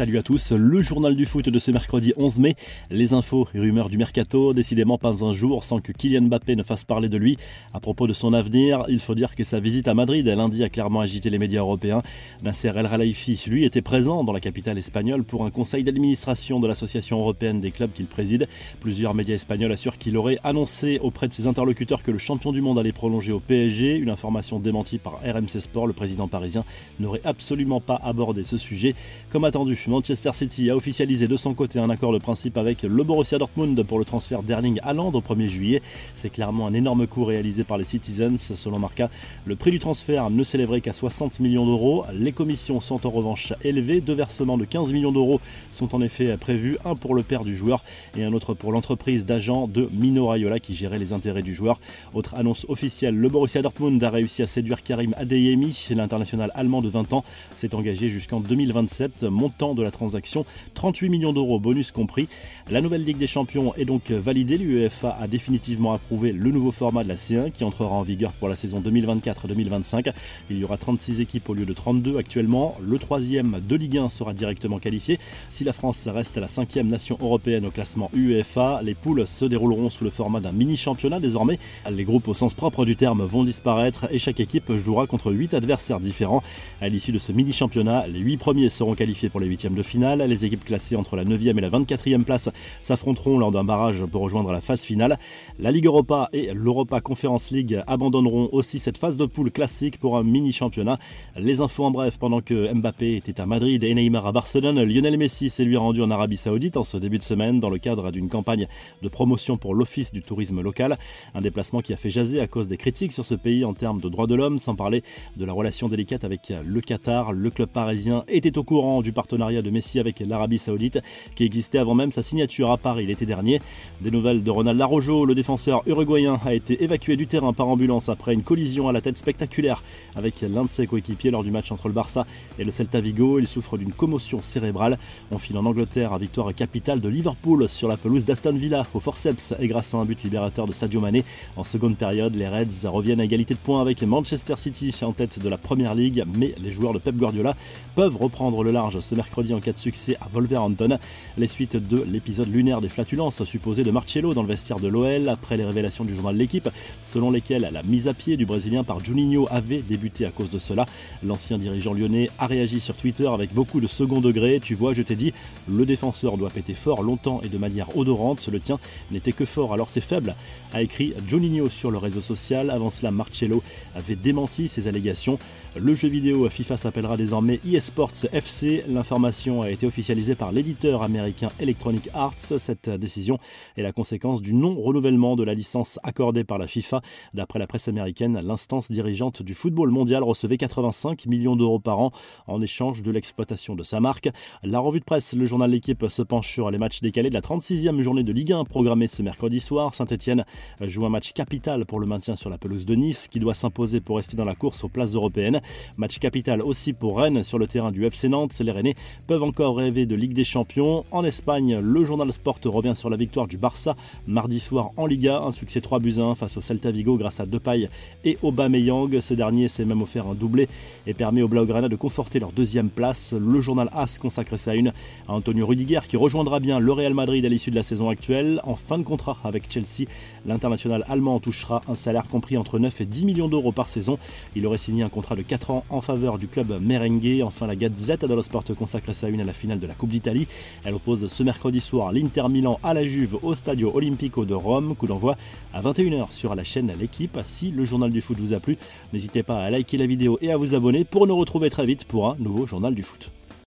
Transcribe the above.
Salut à tous, le journal du foot de ce mercredi 11 mai. Les infos et rumeurs du mercato, décidément pas un jour sans que Kylian Mbappé ne fasse parler de lui. À propos de son avenir, il faut dire que sa visite à Madrid lundi a clairement agité les médias européens. Nasser El Khelaifi, lui, était présent dans la capitale espagnole pour un conseil d'administration de l'association européenne des clubs qu'il préside. Plusieurs médias espagnols assurent qu'il aurait annoncé auprès de ses interlocuteurs que le champion du monde allait prolonger au PSG. Une information démentie par RMC Sport, le président parisien n'aurait absolument pas abordé ce sujet. Comme attendu, Manchester City a officialisé de son côté un accord de principe avec le Borussia Dortmund pour le transfert d'Erling Haaland au 1er juillet. C'est clairement un énorme coup réalisé par les Citizens. Selon Marca, le prix du transfert ne s'élèverait qu'à 60 millions d'euros. Les commissions sont en revanche élevées. Deux versements de 15 millions d'euros sont en effet prévus, un pour le père du joueur et un autre pour l'entreprise d'agents de Mino Raiola qui gérait les intérêts du joueur. Autre annonce officielle, le Borussia Dortmund a réussi à séduire Karim Adeyemi, l'international allemand de 20 ans, s'est engagé jusqu'en 2027, montant de la transaction, 38 millions d'euros bonus compris. La nouvelle Ligue des Champions est donc validée. L'UEFA a définitivement approuvé le nouveau format de la C1 qui entrera en vigueur pour la saison 2024-2025. Il y aura 36 équipes au lieu de 32 actuellement. Le troisième de Ligue 1 sera directement qualifié. Si la France reste la cinquième nation européenne au classement UEFA, les poules se dérouleront sous le format d'un mini-championnat désormais. Les groupes au sens propre du terme vont disparaître et chaque équipe jouera contre 8 adversaires différents. À l'issue de ce mini-championnat, les 8 premiers seront qualifiés pour les de finale. Les équipes classées entre la 9e et la 24e place s'affronteront lors d'un barrage pour rejoindre la phase finale. La Ligue Europa et l'Europa Conference League abandonneront aussi cette phase de poule classique pour un mini-championnat. Les infos en bref, pendant que Mbappé était à Madrid et Neymar à Barcelone, Lionel Messi s'est lui rendu en Arabie Saoudite en ce début de semaine dans le cadre d'une campagne de promotion pour l'Office du tourisme local. Un déplacement qui a fait jaser à cause des critiques sur ce pays en termes de droits de l'homme, sans parler de la relation délicate avec le Qatar. Le club parisien était au courant du partenariat de Messi avec l'Arabie Saoudite qui existait avant même sa signature à Paris l'été dernier. Des nouvelles de Ronald Larojo, le défenseur uruguayen a été évacué du terrain par ambulance après une collision à la tête spectaculaire avec l'un de ses coéquipiers lors du match entre le Barça et le Celta Vigo. Il souffre d'une commotion cérébrale. On file en Angleterre à victoire capitale de Liverpool sur la pelouse d'Aston Villa au forceps et grâce à un but libérateur de Sadio Mané. En seconde période, les Reds reviennent à égalité de points avec Manchester City en tête de la Première Ligue, mais les joueurs de Pep Guardiola peuvent reprendre le large ce mercredi en cas de succès à Wolverhampton. Les suites de l'épisode lunaire des flatulences supposées de Marcello dans le vestiaire de l'OL après les révélations du journal de l'équipe, selon lesquelles la mise à pied du Brésilien par Juninho avait débuté à cause de cela. L'ancien dirigeant lyonnais a réagi sur Twitter avec beaucoup de second degré. Tu vois, je t'ai dit, le défenseur doit péter fort longtemps et de manière odorante. Le tien n'était que fort, alors c'est faible, a écrit Juninho sur le réseau social. Avant cela, Marcello avait démenti ces allégations. Le jeu vidéo FIFA s'appellera désormais eSports FC. L'information a été officialisée par l'éditeur américain Electronic Arts. Cette décision est la conséquence du non-renouvellement de la licence accordée par la FIFA. D'après la presse américaine, l'instance dirigeante du football mondial recevait 85 millions d'euros par an en échange de l'exploitation de sa marque. La revue de presse, le journal L'équipe se penche sur les matchs décalés de la 36e journée de Ligue 1 programmée ce mercredi soir. Saint-Etienne joue un match capital pour le maintien sur la pelouse de Nice qui doit s'imposer pour rester dans la course aux places européennes. Match capital aussi pour Rennes sur le terrain du FC Nantes. Les Rennais peuvent encore rêver de Ligue des Champions. En Espagne, le journal Sport revient sur la victoire du Barça mardi soir en Liga. Un succès 3 buts 1 face au Celta Vigo grâce à Depay et Aubameyang. Ce dernier s'est même offert un doublé et permet aux Blaugrana de conforter leur deuxième place. Le journal AS consacre sa une à Antonio Rudiger qui rejoindra bien le Real Madrid à l'issue de la saison actuelle. En fin de contrat avec Chelsea, l'international allemand touchera un salaire compris entre 9 et 10 millions d'euros par saison. Il aurait signé un contrat de 4 ans en faveur du club merengue. Enfin, la Gazette dello Sport consacre sa une à la finale de la Coupe d'Italie. Elle oppose ce mercredi soir l'Inter Milan à la Juve au Stadio Olimpico de Rome. Coup d'envoi à 21h sur la chaîne L'équipe. Si le journal du foot vous a plu, n'hésitez pas à liker la vidéo et à vous abonner pour nous retrouver très vite pour un nouveau journal du foot.